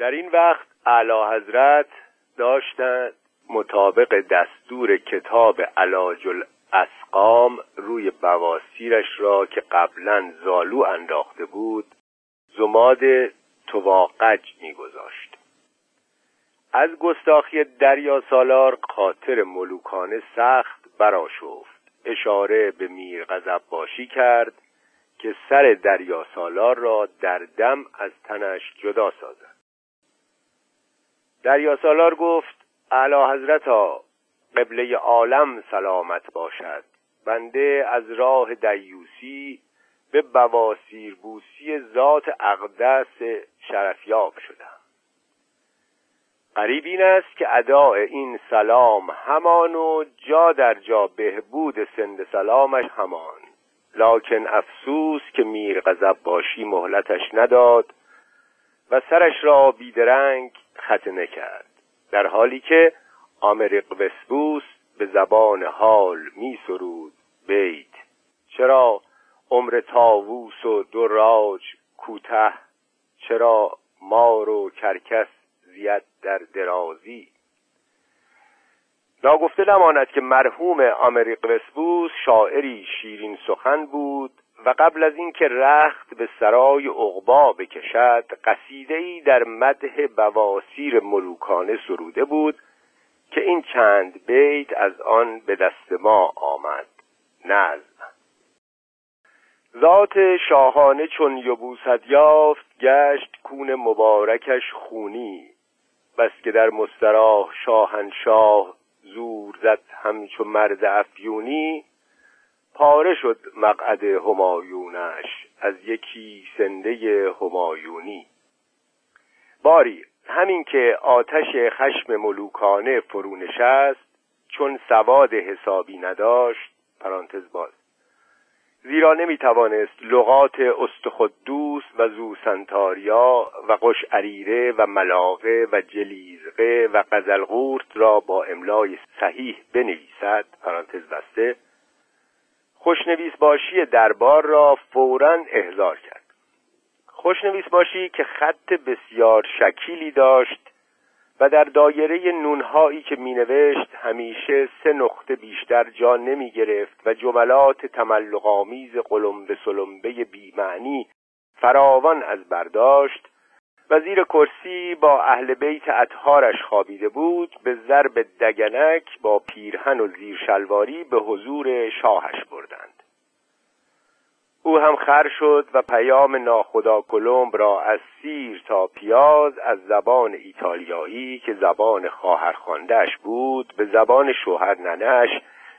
در این وقت اعلی حضرت داشتند مطابق دستور کتاب علاج الاسقام روی بواسیرش را که قبلا زالو انداخته بود زماد تواقج میگذاشت. از گستاخی دریا سالار خاطر ملوکانه سخت براشفت اشاره به میر غضب باشی کرد که سر دریا سالار را در دم از تنش جدا سازد. دریا سالار گفت اعلی حضرتا قبله عالم سلامت باشد. بنده از راه دیوسی به بواسیر بوسی ذات اقدس شرفیاب شدم. قریب این است که اداء این سلام همان و جا در جا بهبود سند سلامش همان. لکن افسوس که میر غضب باشی مهلتش نداد. و سرش را بیدرنگ ختنه کرد در حالی که آمریق وسبوس به زبان حال می سرود بیت. چرا عمر تاووس و دراج کوته چرا مار و کرکس زیاد در درازی؟ ناگفته نماند که مرحوم آمریق وسبوس شاعری شیرین سخن بود و قبل از اینکه رخت به سرای عقبا بکشد قصیده ای در مده بواسیر ملوکانه سروده بود که این چند بیت از آن به دست ما آمد. نظم ذات شاهانه چون یبوست یافت گشت کون مبارکش خونی. بس که در مستراح شاهنشاه زور زد همچون مرد افیونی پاره شد مقعد همایونش از یکی سنده همایونی. باری همین که آتش خشم ملوکانه فرو نشست چون سواد حسابی نداشت پرانتز باز. زیرا نمی توانست لغات استخدوس و زوسنتاریا و قش عریره و ملاقه و جلیزقه و قزلغورت را با املای صحیح بنویسد پرانتز بسته. خوشنویس باشی دربار را فورا احضار کرد. خوشنویس باشی که خط بسیار شکیلی داشت و در دایره نونهایی که می نوشت همیشه سه نقطه بیشتر جا نمی گرفت و جملات تملقامیز قلمبه سلمبه بیمعنی فراوان از برداشت و زیر کرسی با اهل بیت اطهارش خوابیده بود به ضرب دگنک با پیرهن و زیر شلواری به حضور شاهش بردند. او هم خر شد و پیام ناخدا کلمب را از سیر تا پیاز از زبان ایتالیایی که زبان خواهر بود به زبان شوهر ننش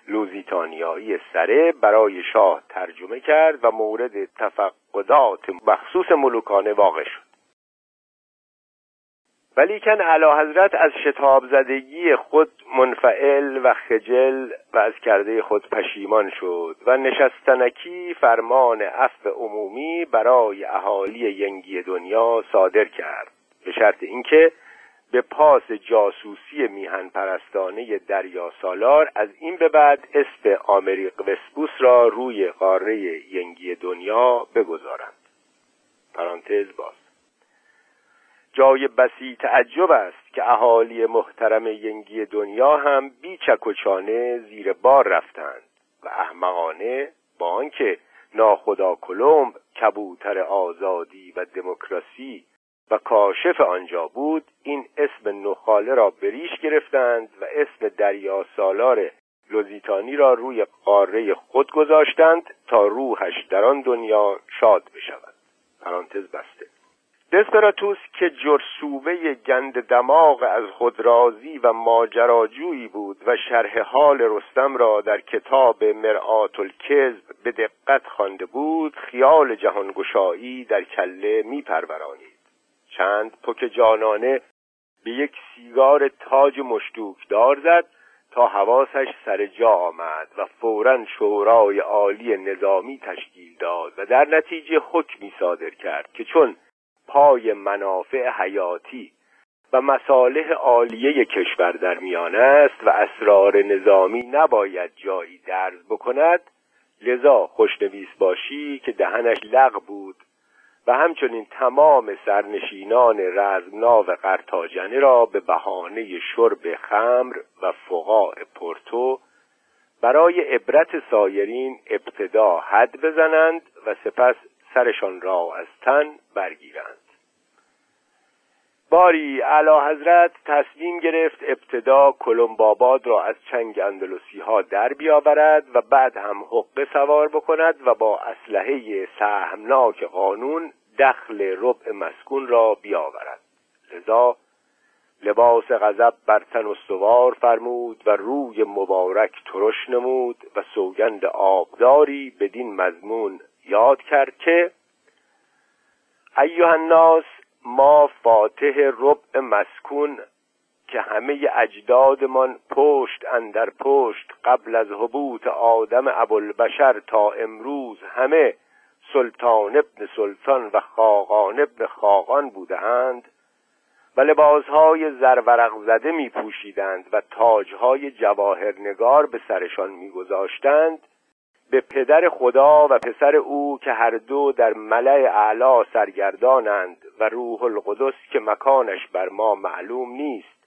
لوزیتانیایی سره برای شاه ترجمه کرد و مورد تفقدات مخصوص ملوکانه واقع شد. ولیکن علا حضرت از شتاب زدگی خود منفعل و خجل و از کرده خود پشیمان شد و نشستنکی فرمان عفو عمومی برای اهالی ینگی دنیا صادر کرد. به شرط اینکه به پاس جاسوسی میهن پرستانه دریا سالار از این به بعد اسم آمریق وسبوس را روی قاره ینگی دنیا بگذارند. پرانتز باز. جای بسی تعجب است که اهالی محترم ینگی دنیا هم بی چک و چانه زیر بار رفتند و احمقانه با آنکه ناخدا کلمب کبوتر آزادی و دموکراسی و کاشف آنجا بود این اسم نخاله را بریش گرفتند و اسم دریا سالار لوزیتانی را روی قاره خود گذاشتند تا روحش در آن دنیا شاد بشود. پرانتز بسته. دسپراتوس که جرسوبه گند دماغ از خودرازی و ماجراجویی بود و شرح حال رستم را در کتاب مرآت الکذب به دقت خوانده بود خیال جهانگشایی در کله میپرورانید. چند پک جانانه به یک سیگار تاج مشتوکدار زد تا حواسش سر جا آمد و فورا شورای عالی نظامی تشکیل داد و در نتیجه حکمی صادر کرد که چون پای منافع حیاتی و مصالح عالیه کشور در میان است و اسرار نظامی نباید جایی درز بکند. لذا خوشنویس باشی که دهنش لغ بود و همچنین تمام سرنشینان رزمناو قرتاجنه را به بهانه شرب خمر و فقاع پورتو برای عبرت سایرین ابتدا حد بزنند و سپس سرشان را از تن برگیرند. باری اعلی حضرت تصمیم گرفت ابتدا کلمباباد را از چنگ اندلوسی ها در بیاورد و بعد هم حقه سوار بکند و با اسلحه سهمناک قانون دخل ربع مسکون را بیاورد. لذا لباس غضب بر تن استوار فرمود و روی مبارک ترش نمود و سوگند آبداری بدین مضمون یاد کرد که ایوه الناس ما فاتح ربع مسکون که همه اجدادمان پشت اندر پشت قبل از حبوط آدم ابوالبشر تا امروز همه سلطان ابن سلطان و خاقان ابن خاقان بودهاند و لباسهای زرورق زده می پوشیدند و تاجهای جواهرنگار به سرشان می گذاشتند به پدر خدا و پسر او که هر دو در ملع اعلا سرگردانند و روح القدس که مکانش بر ما معلوم نیست.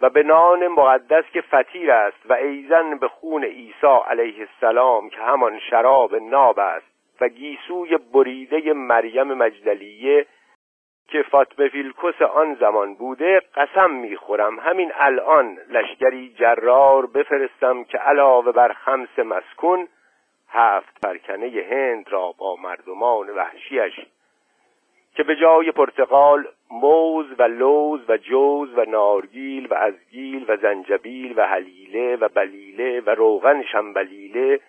و به نان مقدس که فطیر است و ایزن به خون عیسی علیه السلام که همان شراب ناب است و گیسوی بریده مریم مجدلیه که فاطمه فیلکس آن زمان بوده قسم می‌خورم. همین الان لشکری جرار بفرستم که علاوه بر خمس مسکون هفت پرکنه هند را با مردمان وحشیش که به جای پرتقال موز و لوز و جوز و نارگیل و ازگیل و زنجبیل و حلیله و بلیله و روغن شنبلیله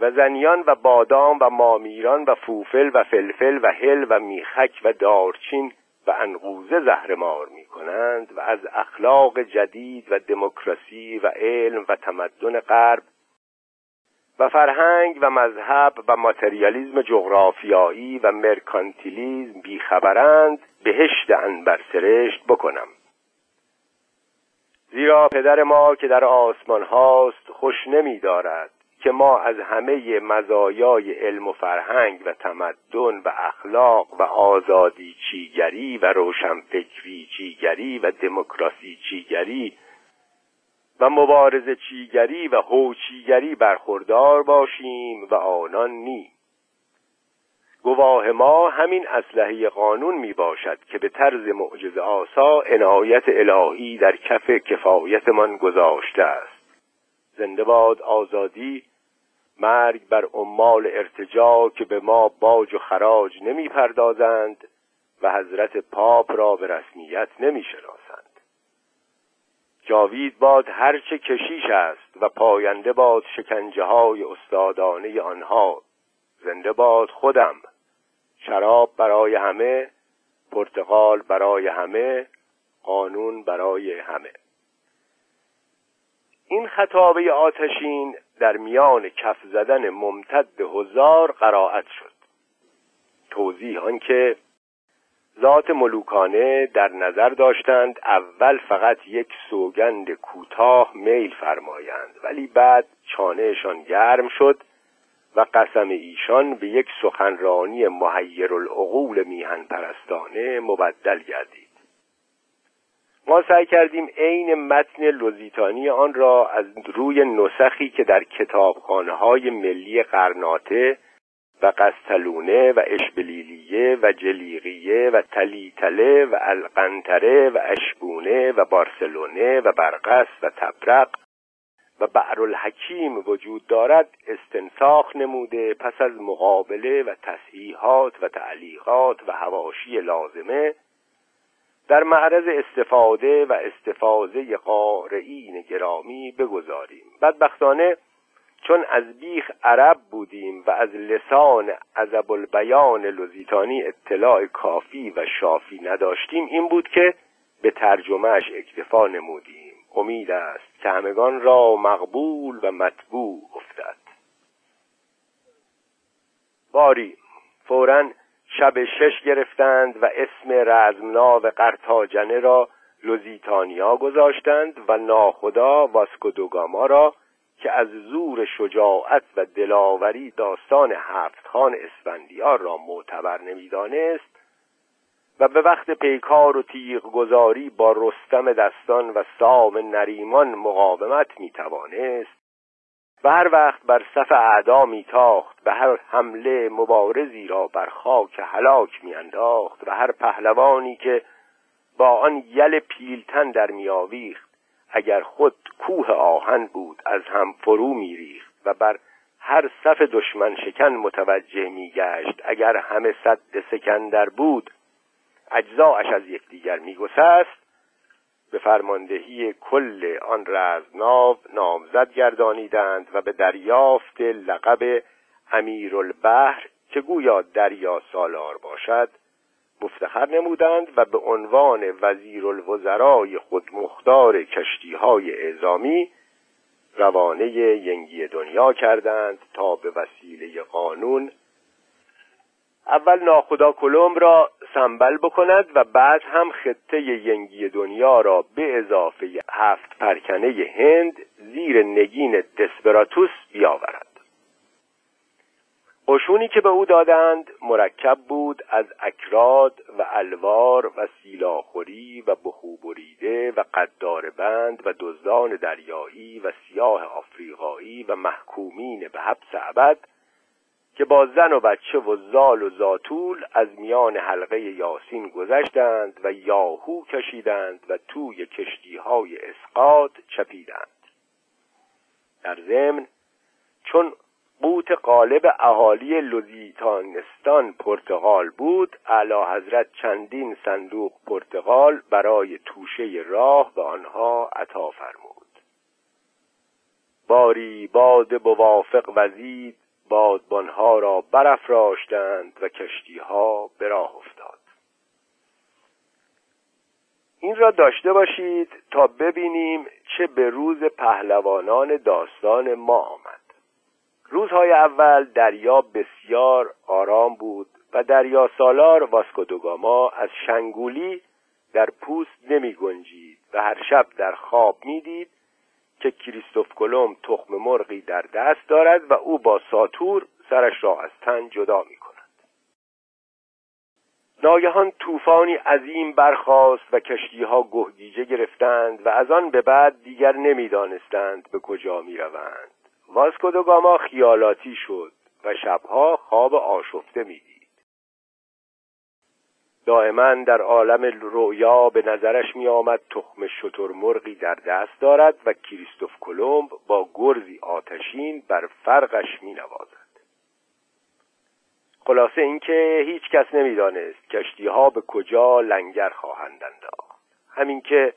و زنیان و بادام و مامیران و فوفل و فلفل و هل و میخک و دارچین و انقوزه زهرمار می کنند و از اخلاق جدید و دموکراسی و علم و تمدن غرب و فرهنگ و مذهب و ماتریالیزم جغرافیایی و مرکانتیلیزم بیخبرند بهشت انبر سرشت بکنم. زیرا پدر ما که در آسمان هاست خوش نمی دارد که ما از همه مزایای علم و فرهنگ و تمدن و اخلاق و آزادی چیگری و روشنفکری چیگری و دموکراسی چیگری و مبارز چیگری و هوچیگری برخوردار باشیم و آنان نی گواه ما همین اسلحه قانون می باشد که به طرز معجز آسا عنایت الهی در کف کفایتمان گذاشته است. زنده باد آزادی مرگ بر عمال ارتجا که به ما باج و خراج نمی پردازند و حضرت پاپ را به رسمیت نمی شناسند جاوید باد هرچه کشیش است و پاینده باد شکنجه های استادانه آنها. زنده باد خودم. شراب برای همه پرتغال برای همه قانون برای همه. این خطابه آتشین در میان کف زدن ممتد هزار قرائت شد. توضیح آنکه ذات ملوکانه در نظر داشتند اول فقط یک سوگند کوتاه میل فرمایند ولی بعد چانهشان گرم شد و قسم ایشان به یک سخنرانی محیر العقول میهن پرستانه مبدل گردید. ما سعی کردیم عین متن لوزیتانی آن را از روی نسخی که در کتابخانه های ملی قرناته و قستلونه و اشبلیلیه و جلیقیه و تلیتله و القنتره و اشبونه و بارسلونه و برقص و تبرق و بعرالحکیم وجود دارد استنساخ نموده پس از مقابله و تصحیحات و تعلیقات و هواشی لازمه در معرض استفاده و استفاده قارئین گرامی بگذاریم. بدبختانه چون از بیخ عرب بودیم و از لسان عذب البیان لوزیتانی اطلاع کافی و شافی نداشتیم این بود که به ترجمهش اکتفا نمودیم. امید است که همگان را مقبول و مطبوع افتد. باری فوراً شب شش گرفتند و اسم رزمناو قرتاجنه را لوزیتانیا گذاشتند و ناخدا واسکودوگاما را که از زور شجاعت و دلاوری داستان هفت خان اسفندیار را معتبر نمی‌دانست و به وقت پیکار و تیغ گذاری با رستم دستان و سام نریمان مقاومت می توانست و هر وقت بر صف اعدا میتاخت و هر حمله مبارزی را بر خاک هلاک میانداخت و هر پهلوانی که با آن یل پیلتن در میآویخت اگر خود کوه آهن بود از هم فرو میریخت و بر هر صف دشمن شکن متوجه میگشت اگر همه صد سکندر بود اجزاش از یکدیگر میگسست به فرماندهی کل آن رزمناو نامزد گردانیدند و به دریافت لقب امیرالبحر که گویا دریا سالار باشد مفتخر نمودند و به عنوان وزیر الوزرای خود مختار کشتی های اعزامی روانه ینگی دنیا کردند تا به وسیله قانون اول ناخدا کلم را سنبل بکند و بعد هم خطه ینگی دنیا را به اضافه هفت پرکنه هند زیر نگین دسپراتوس بیاورد. قشونی که به او دادند مرکب بود از اکراد و الوار و سیلاخوری و بخو بریده و قدار بند و دزدان دریایی و سیاه آفریقایی و محکومین به حبس ابد که با زن و بچه و زال و زاتول از میان حلقه یاسین گذشتند و یاهو کشیدند و توی کشتی های اسقاط چپیدند. در ضمن چون قوت قالب اهالی لوزیتانستان پرتغال بود اعلی حضرت چندین صندوق پرتغال برای توشه راه به آنها عطا فرمود. باری باد بوافق وزید بادبانها را برافراشتند و کشتیها به راه افتاد. این را داشته باشید تا ببینیم چه به روز پهلوانان داستان ما آمد. روزهای اول دریا بسیار آرام بود و دریا سالار واسکودوگاما از شنگولی در پوست نمی گنجید و هر شب در خواب می‌دید که کریستوف کلم تخم مرغی در دست دارد و او با ساتور سرش را از تن جدا می کند ناگهان طوفانی عظیم برخاست و کشتیها گهگیجه گرفتند و از آن به بعد دیگر نمی‌دانستند به کجا می روند واسکو خیالاتی شد و شبها خواب آشفته می‌دید. دائما در عالم رویا به نظرش می آمد تخم مرغی در دست دارد و کریستوف کلمب با گرزی آتشین بر فرقش می نوازد خلاصه اینکه هیچ کس نمی‌دانست کشتی ها به کجا لنگر خواهند انداخت. همین که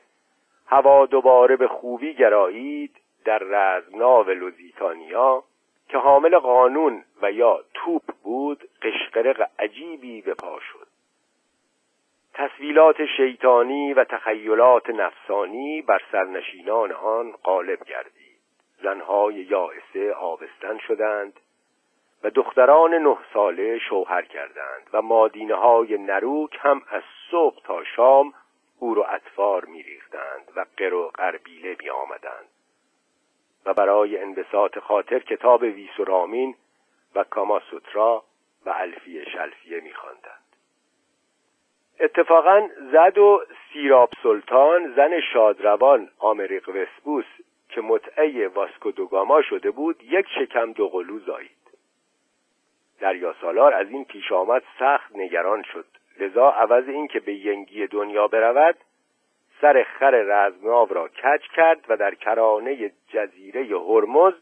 هوا دوباره به خوبی گرایید در رزمناو لوزیتانیا که حامل قانون و یا توپ بود قشقرق عجیبی به پا شد. تصویلات شیطانی و تخیلات نفسانی بر سرنشینان آن غالب گردید. زنهای یائسه آبستن شدند و دختران نه ساله شوهر کردند و مادینه های نروک هم از صبح تا شام او و اطفار میریختند و قر و قربیله می آمدند و برای انبساط خاطر کتاب ویس و رامین و الفیه شلفیه میخواندند. اتفاقا زد و سیراب سلطان زن شادروان آمریق وسبوس که متعه واسکو دوگاما شده بود یک شکم دوقلو زایید دریا سالار از این پیش آمد سخت نگران شد. لذا عوض اینکه به ینگی دنیا برود سر خر رزمناو را کج کرد و در کرانه جزیره هرمز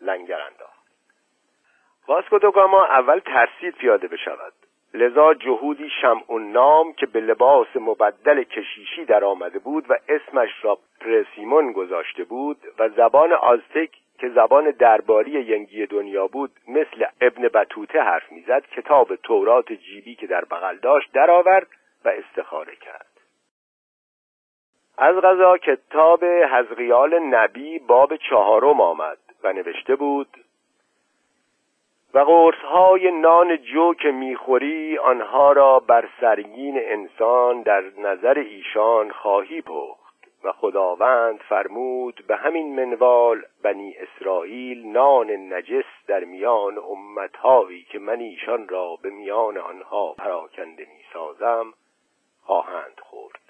لنگر انداخت. واسکو دوگاما اول ترسید پیاده بشود. لذا جهودی شمعون نام که به لباس مبدل کشیشی در آمده بود و اسمش را پرسیمون گذاشته بود و زبان آزتک که زبان درباری ینگی دنیا بود مثل ابن بطوته حرف می‌زد کتاب تورات جیبی که در بغل داشت درآورد و استخاره کرد. از غذا کتاب حزقیال نبی باب چهارم آمد و نوشته بود و قرصهای نان جو که می‌خوری آنها را بر سرگین انسان در نظر ایشان خواهی پخت. و خداوند فرمود به همین منوال بنی اسرائیل نان نجس در میان امتهایی که من ایشان را به میان آنها پراکنده می سازم خواهند خورد.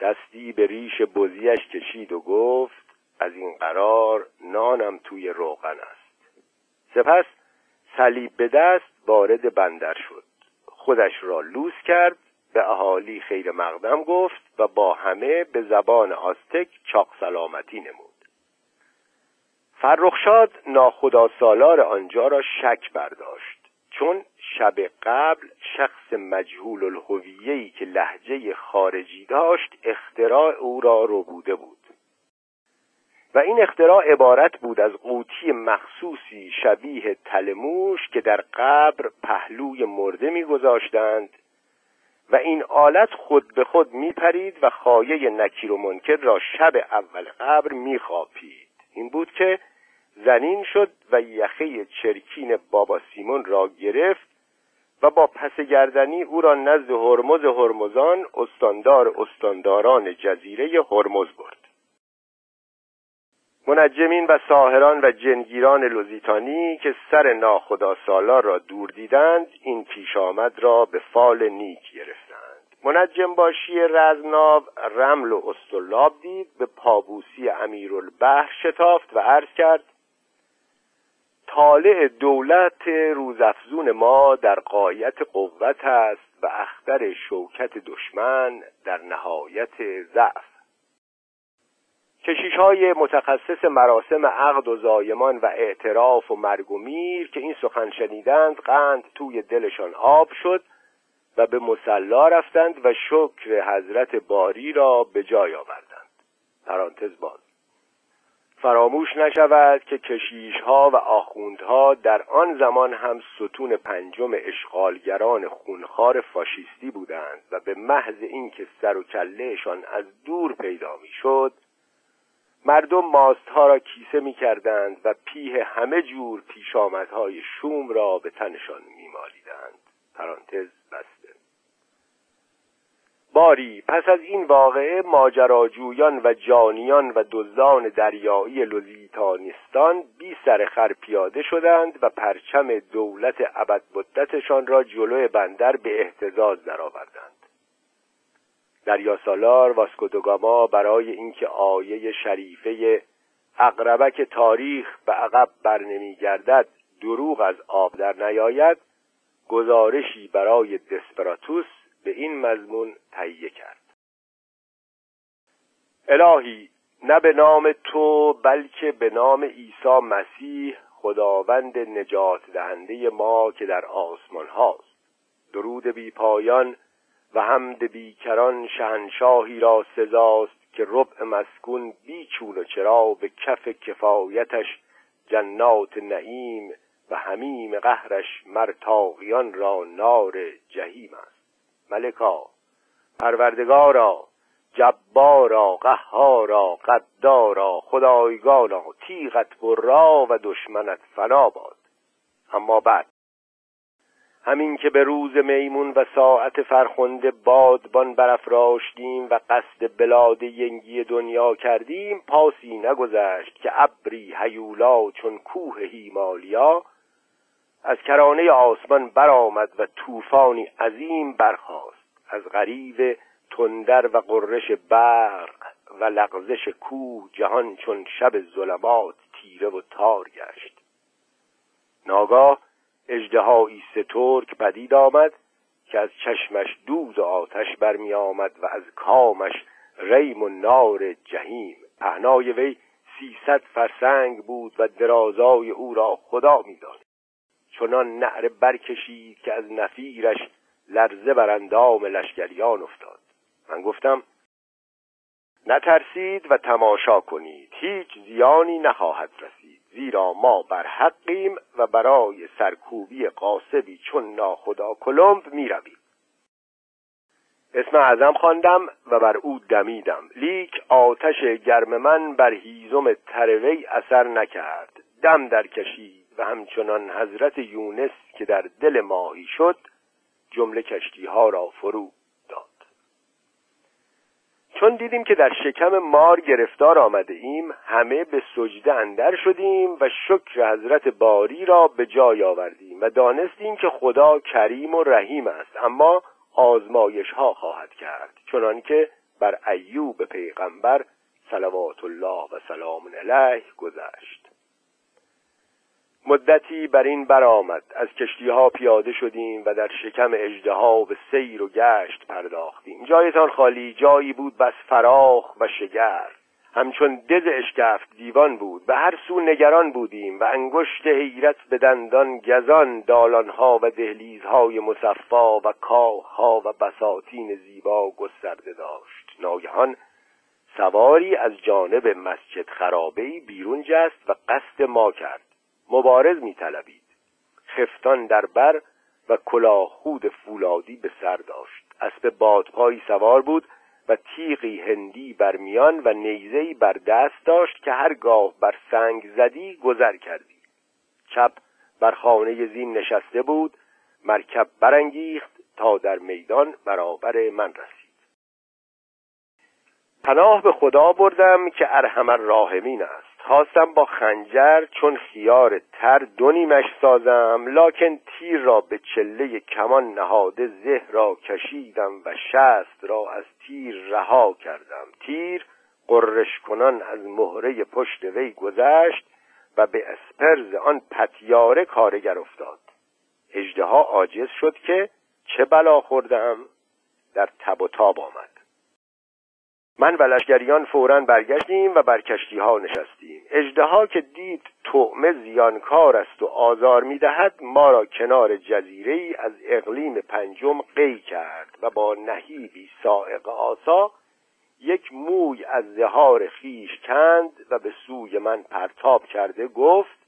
دستی به ریش بزیش کشید و گفت از این قرار نانم توی روغن سپس صلیب به دست وارد بندر شد. خودش را لوس کرد به اهالی خیر مقدم گفت و با همه به زبان آستک چاق سلامتی نمود. فرخشاد ناخدا سالار آنجا را شک برداشت چون شب قبل شخص مجهول الهویه‌ای که لحجه خارجی داشت اختراع او را بوده بود. و این اختراع عبارت بود از قوطی مخصوصی شبیه تلموش که در قبر پهلوی مرده میگذاشتند و این آلت خود به خود میپرید و خایه نکیر و منکر را شب اول قبر میخواپید این بود که زنین شد و یخه چرکین بابا سیمون را گرفت و با پس گردنی او را نزد هرمز هرمزان استاندار استانداران جزیره هرمز برد. منجمین و ساهران و جنگیران لوزیتانی که سر ناخدا سالار را دور دیدند این پیش آمد را به فال نیک گرفتند. منجم باشی رزمناو رمل و استولاب دید به پابوسی امیرالبحر شتافت و عرض کرد طالع دولت روزافزون ما در قایت قوت است و اختر شوکت دشمن در نهایت ضعف کشیش های متخصص مراسم عقد و زایمان و اعتراف و مرگ و میر که این سخن شنیدند قند توی دلشان آب شد و به مسلا رفتند و شکر حضرت باری را به جای آوردند. پرانتز باز. فراموش نشود که کشیش ها و آخوندها در آن زمان هم ستون پنجم اشغالگران خونخوار فاشیستی بودند و به محض اینکه سر و کلهشان از دور پیدا می‌شد مردم ماستها را کیسه می کردند و پیه همه جور پیشامدهای شوم را به تنشان می مالیدند. پرانتز بسته باری پس از این واقعه ماجراجویان و جانیان و دزدان دریایی لوزیتانستان بی سر خر پیاده شدند و پرچم دولت ابد را جلوی بندر به احتزاز درآوردند دریا سالار واسکودوگاما برای اینکه آیه شریفه اقربک تاریخ به عقب بر گردد دروغ از آب در نیاید. گزارشی برای دسپراتوس به این مضمون تهیه کرد. الهی نه به نام تو بلکه به نام عیسی مسیح خداوند نجات دهنده ما که در آسمان هاست. درود بی پایان و حمد بیکران شهنشاهی را سزاست که ربع مسکون بیچون و چرا به کف کفایتش جنات نعیم و حمیم قهرش مرتاقیان را نار جهیم است. ملکا پروردگارا جبارا قهارا قدارا خدایگانا تیغت برا و دشمنت فنا باد. اما بعد همین که به روز میمون و ساعت فرخنده بادبان برافراشتیم و قصد بلاد ینگی دنیا کردیم پاسی نگذشت که ابری هیولا چون کوه هیمالیا از کرانه آسمان برآمد و طوفانی عظیم برخاست. از غریب تندر و قررش برق و لغزش کوه جهان چون شب ظلمات تیره و تار گشت. ناگاه اجدهایی سترک پدید آمد که از چشمش دود و آتش برمی آمد و از کامش ریم و نار جهیم پهنای وی سیصد فرسنگ بود و درازای او را خدا می‌داد چنان نعره برکشید که از نفیرش لرزه بر اندام لشکریان افتاد. من گفتم نترسید و تماشا کنید. هیچ زیانی نخواهد رسید. زیرا ما بر حقیم و برای سرکوبی قاسبی چون ناخدا کلمب می رویم اسم اعظم خواندم و بر او دمیدم. لیک آتش گرم من بر هیزم تروی اثر نکرد. دم در کشید و همچنان حضرت یونس که در دل ماهی شد جمله کشتی ها را فرو چون دیدیم که در شکم مار گرفتار آمده ایم همه به سجده اندر شدیم و شکر حضرت باری را به جای آوردیم و دانستیم که خدا کریم و رحیم است اما آزمایش ها خواهد کرد چنانکه بر ایوب پیغمبر صلوات الله و سلام علیه گذشت. مدتی بر این برآمد. از کشتی ها پیاده شدیم و در شکم اجده به سیر و گشت پرداختیم. جایتان خالی جایی بود بس فراخ و شگر. همچون دز اشکفت دیوان بود. به هر سو نگران بودیم و انگشت حیرت به دندان گزان دالانها و دهلیزهای مصفا و کاهها و بساتین زیبا گسترده داشت. ناگهان سواری از جانب مسجد خرابه بیرون جست و قصد ما کرد. مبارز میطلبید. خفتان در بر و کلاهخود فولادی به سر داشت. اسب بادپایی سوار بود و تیغی هندی بر میان و نیزهای بر دست داشت که هرگاه بر سنگ زدی گذر کردی. چپ بر خانه زین نشسته بود مرکب برانگیخت تا در میدان برابر من رسید. پناه به خدا بردم که ارحم الراحمین است. خواستم با خنجر چون خیار تر دونیمش سازم لکن تیر را به چله کمان نهاده زه را کشیدم و شست را از تیر رها کردم. تیر قرش کنان از مهره پشت وی گذشت و به اسپرز آن پتیاره کارگر افتاد. اجدها عاجز شد که چه بلا خوردم در تب و تاب آمد. من و لشگریان فورا برگشتیم و بر کشتی ها نشستیم. اجدها که دید طعمه زیانکار است و آزار می‌دهد ما را کنار جزیره ای از اقلیم پنجم قی کرد و با نهیبی سائق آسا یک موی از زهار خیش کند و به سوی من پرتاب کرده گفت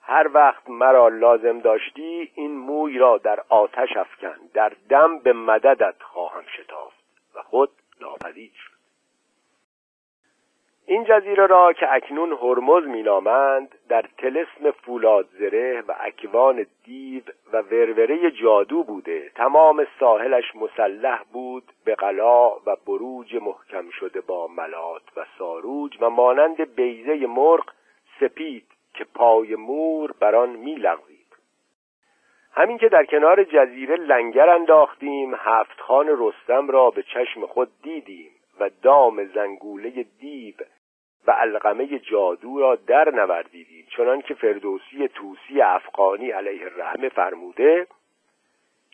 هر وقت مرا لازم داشتی این موی را در آتش افکن در دم به مددت خواهم شتافت. و خود ناپدید شد. این جزیره را که اکنون هرمز مینامند در تلسم فولاد زره و اکوان دیو و وروره جادو بوده. تمام ساحلش مسلح بود به قلا و بروج محکم شده با ملات و ساروج و مانند بیزه مرغ سپید که پای مور بر آن میلغزید. همین که در کنار جزیره لنگر انداختیم هفت خان رستم را به چشم خود دیدیم. و دام زنگوله دیو و القمه جادو را در نوردیدیم. چنان که فردوسی توسی افغانی علیه الرحمه فرموده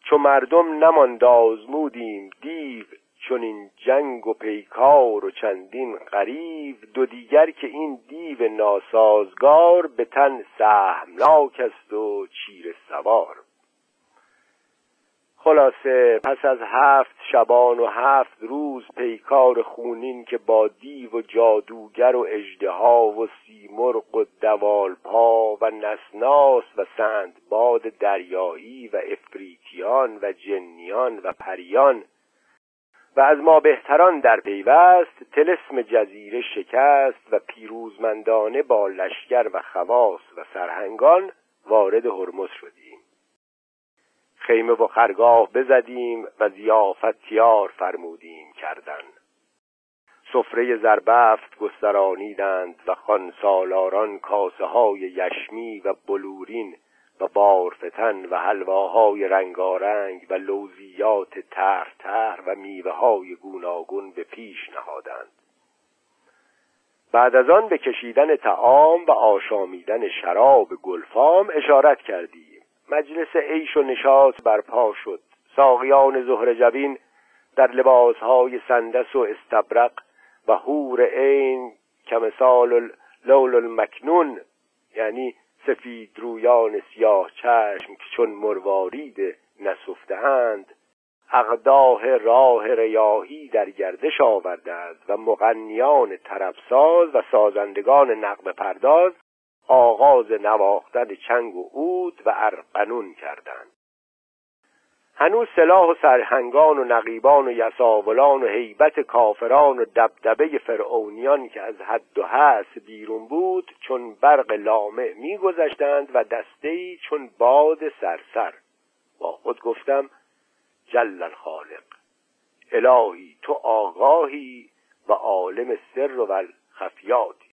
چو مردم نماند آزمودیم دیو چون این جنگ و پیکار و چندین غریب دو دیگر که این دیو ناسازگار به تن سهمناک است و چیر سوار. خلاصه پس از هفت شبان و هفت روز پیکار خونین که با دیو و جادوگر و اجدها و سیمرغ و دوالپا و نسناس و سندباد دریایی و افریتیان و جنیان و پریان و از ما بهتران در پیوست تلسم جزیره شکست و پیروزمندانه با لشکر و خواص و سرهنگان وارد هرمز شدیم. خیمه و خرگاه بزدیم و زیافت تیار فرمودیم کردن. سفره زربفت گسترانیدند و خان سالاران کاسه های یشمی و بلورین و بارفتن و حلواهای رنگارنگ و لوزیات تر تر و میوه های گوناگون به پیش نهادند. بعد از آن به کشیدن تعام و آشامیدن شراب گلفام اشارت کردیم. مجلس عیش و نشاط برپا شد. ساقیان زهر جبین در لباسهای سندس و استبرق و هور عین کمثال لول المکنون یعنی سفید رویان سیاه چشم که چون مروارید نسفتهاند اقداه راه ریاهی در گردش آوردند و مغنیان طربساز و سازندگان نقب پرداز آغاز نواختن چنگ و عود و ارقنون کردند. هنوز سلاح و سرهنگان و نقیبان و یساولان و حیبت کافران و دبدبه فرعونیان که از حد و حس بیرون بود چون برق لامع میگذشتند و دستهای چون باد سرسر. با خود گفتم جل الخالق الهی تو آگاهی و عالم سر و الخفیاتی.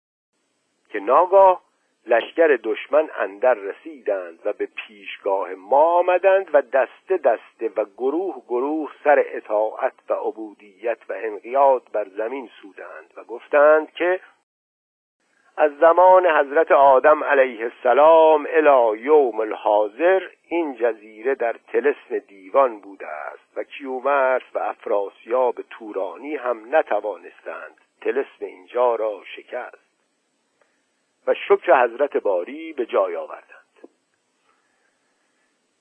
که ناگاه لشکر دشمن اندر رسیدند و به پیشگاه ما آمدند و دسته دسته و گروه گروه سر اطاعت و عبودیت و انقیاد بر زمین سودند و گفتند که از زمان حضرت آدم علیه السلام الی یوم الحاضر این جزیره در تلسم دیوان بوده است و کیومرس و افراسیاب تورانی هم نتوانستند تلسم اینجا را شکست. و شکر حضرت باری به جای آوردند.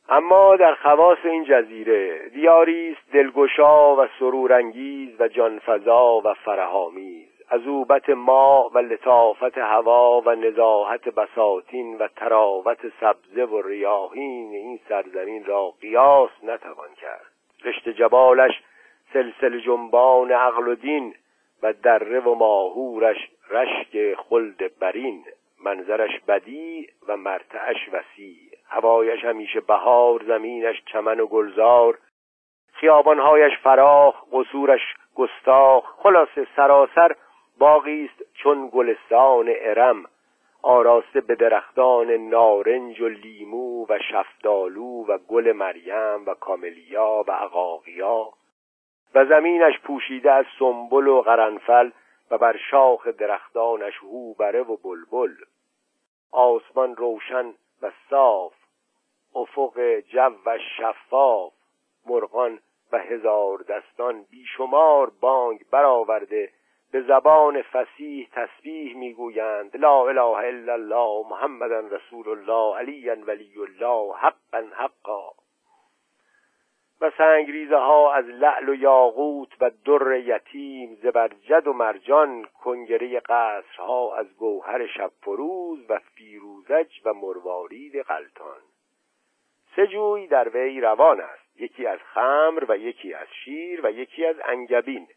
اما در خواص این جزیره دیاری است دلگشا و سرورانگیز و جانفزا و فرهامیز عذوبت ما و لطافت هوا و نزاحت بساتین و تراوت سبزه و ریاهین این سرزمین را قیاس نتوان کرد. رشت جبالش سلسل جنبان عقل و دین و دره و ماهورش رشک خلد برین. منظرش بدی و مرتعش وسیع. هوایش همیشه بهار زمینش چمن و گلزار. خیابانهایش فراخ قصورش گستاخ. خلاصه سراسر باقی است چون گلستان ارم. آراسته به درختان نارنج و لیمو و شفتالو و گل مریم و کاملیا و عقاقیا و زمینش پوشیده از سنبل و قرنفل و بر شاخ درختانش هوبره و بلبل. آسمان روشن و صاف افق جو شفاف مرغان و هزار دستان بیشمار بانگ برآورده به زبان فسیح تسبیح می‌گویند لا اله الا الله محمدا رسول الله علی ولی الله حقا حقا. و سنگریزه ها از لعل و یاقوت و در یتیم زبرجد و مرجان کنگره قصرها از گوهر شب فروز و فیروزج و مروارید غلطان سه جوی در وی روان است. یکی از خمر و یکی از شیر و یکی از انگبین.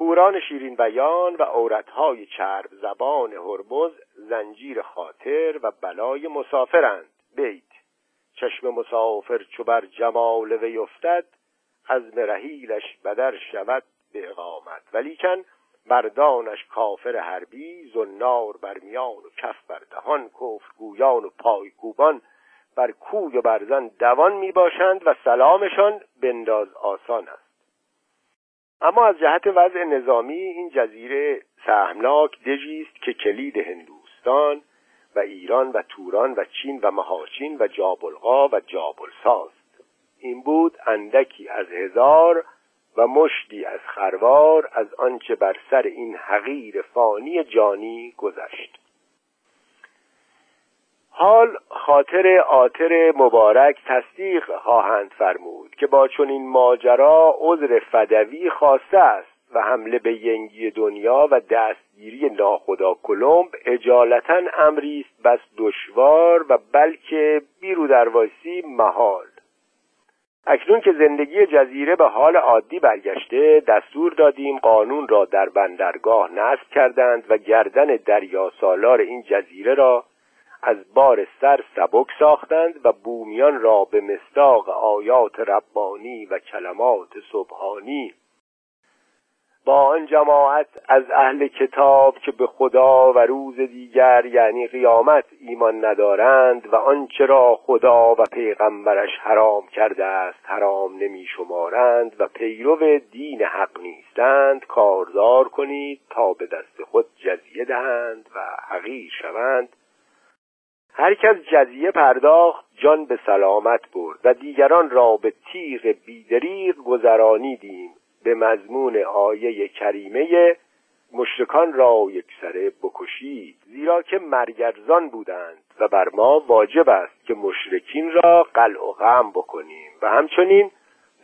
هوران شیرین بیان و عورتهای چرب زبان هرمز زنجیر خاطر و بلای مسافرند. بیت. چشم مسافر چو بر جمال وی افتد از رحیلش بدر شود به اقامت. ولیکن بردانش کافر حربی زنار بر میان و کف بر دهان کفر گویان و پای کوبان بر کوی و برزن دوان می باشند و سلامشان بنداز آسان است. اما از جهت وضع نظامی این جزیره سهمناک دژی است که کلید هندوستان و ایران و توران و چین و مهاچین و جابلغا و جابلساست این بود اندکی از هزار و مشتی از خروار از آنچه بر سر این حقیر فانی جانی گذشت. حال خاطر آتر مبارک تصدیق خواهند فرمود که با چنین ماجرا عذر فدوی خواسته است. و حمله به ینگی دنیا و دستگیری ناخدا کلمب اجالتا امری است بس دشوار و بلکه بیرو وایسی محال. اکنون که زندگی جزیره به حال عادی برگشته دستور دادیم قانون را در بندرگاه نصب کردند و گردن دریا سالار این جزیره را از بار سر سبک ساختند و بومیان را به مصداق آیات ربانی و کلمات سبحانی با آن جماعت از اهل کتاب که به خدا و روز دیگر یعنی قیامت ایمان ندارند و آنچه را خدا و پیغمبرش حرام کرده است حرام نمی شمارند و پیرو دین حق نیستند کاردار کنید تا به دست خود جزیه دهند و حقیر شوند. هر کس جزیه پرداخت جان به سلامت برد و دیگران را به تیغ بیدریق گذرانیدیم. به مضمون آیه کریمه مشرکان را یکسره بکشید زیرا که مرگرزان بودند و بر ما واجب است که مشرکین را قلع و غم بکنیم. و همچنین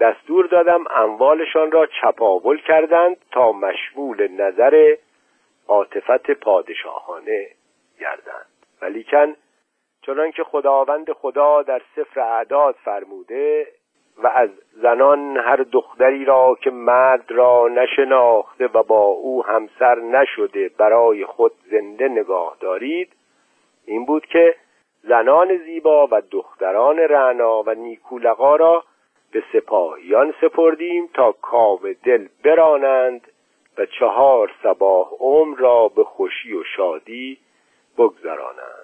دستور دادم اموالشان را چپاول کردند تا مشمول نظر عاطفت پادشاهانه گردند. ولیکن چنانکه خداوند خدا در سفر اعداد فرموده و از زنان هر دختری را که مرد را نشناخته و با او همسر نشده برای خود زنده نگاه دارید این بود که زنان زیبا و دختران رعنا و نیکولقا را به سپاهیان سپردیم تا کام دل برانند و چهار سباه عمر را به خوشی و شادی بگذرانند.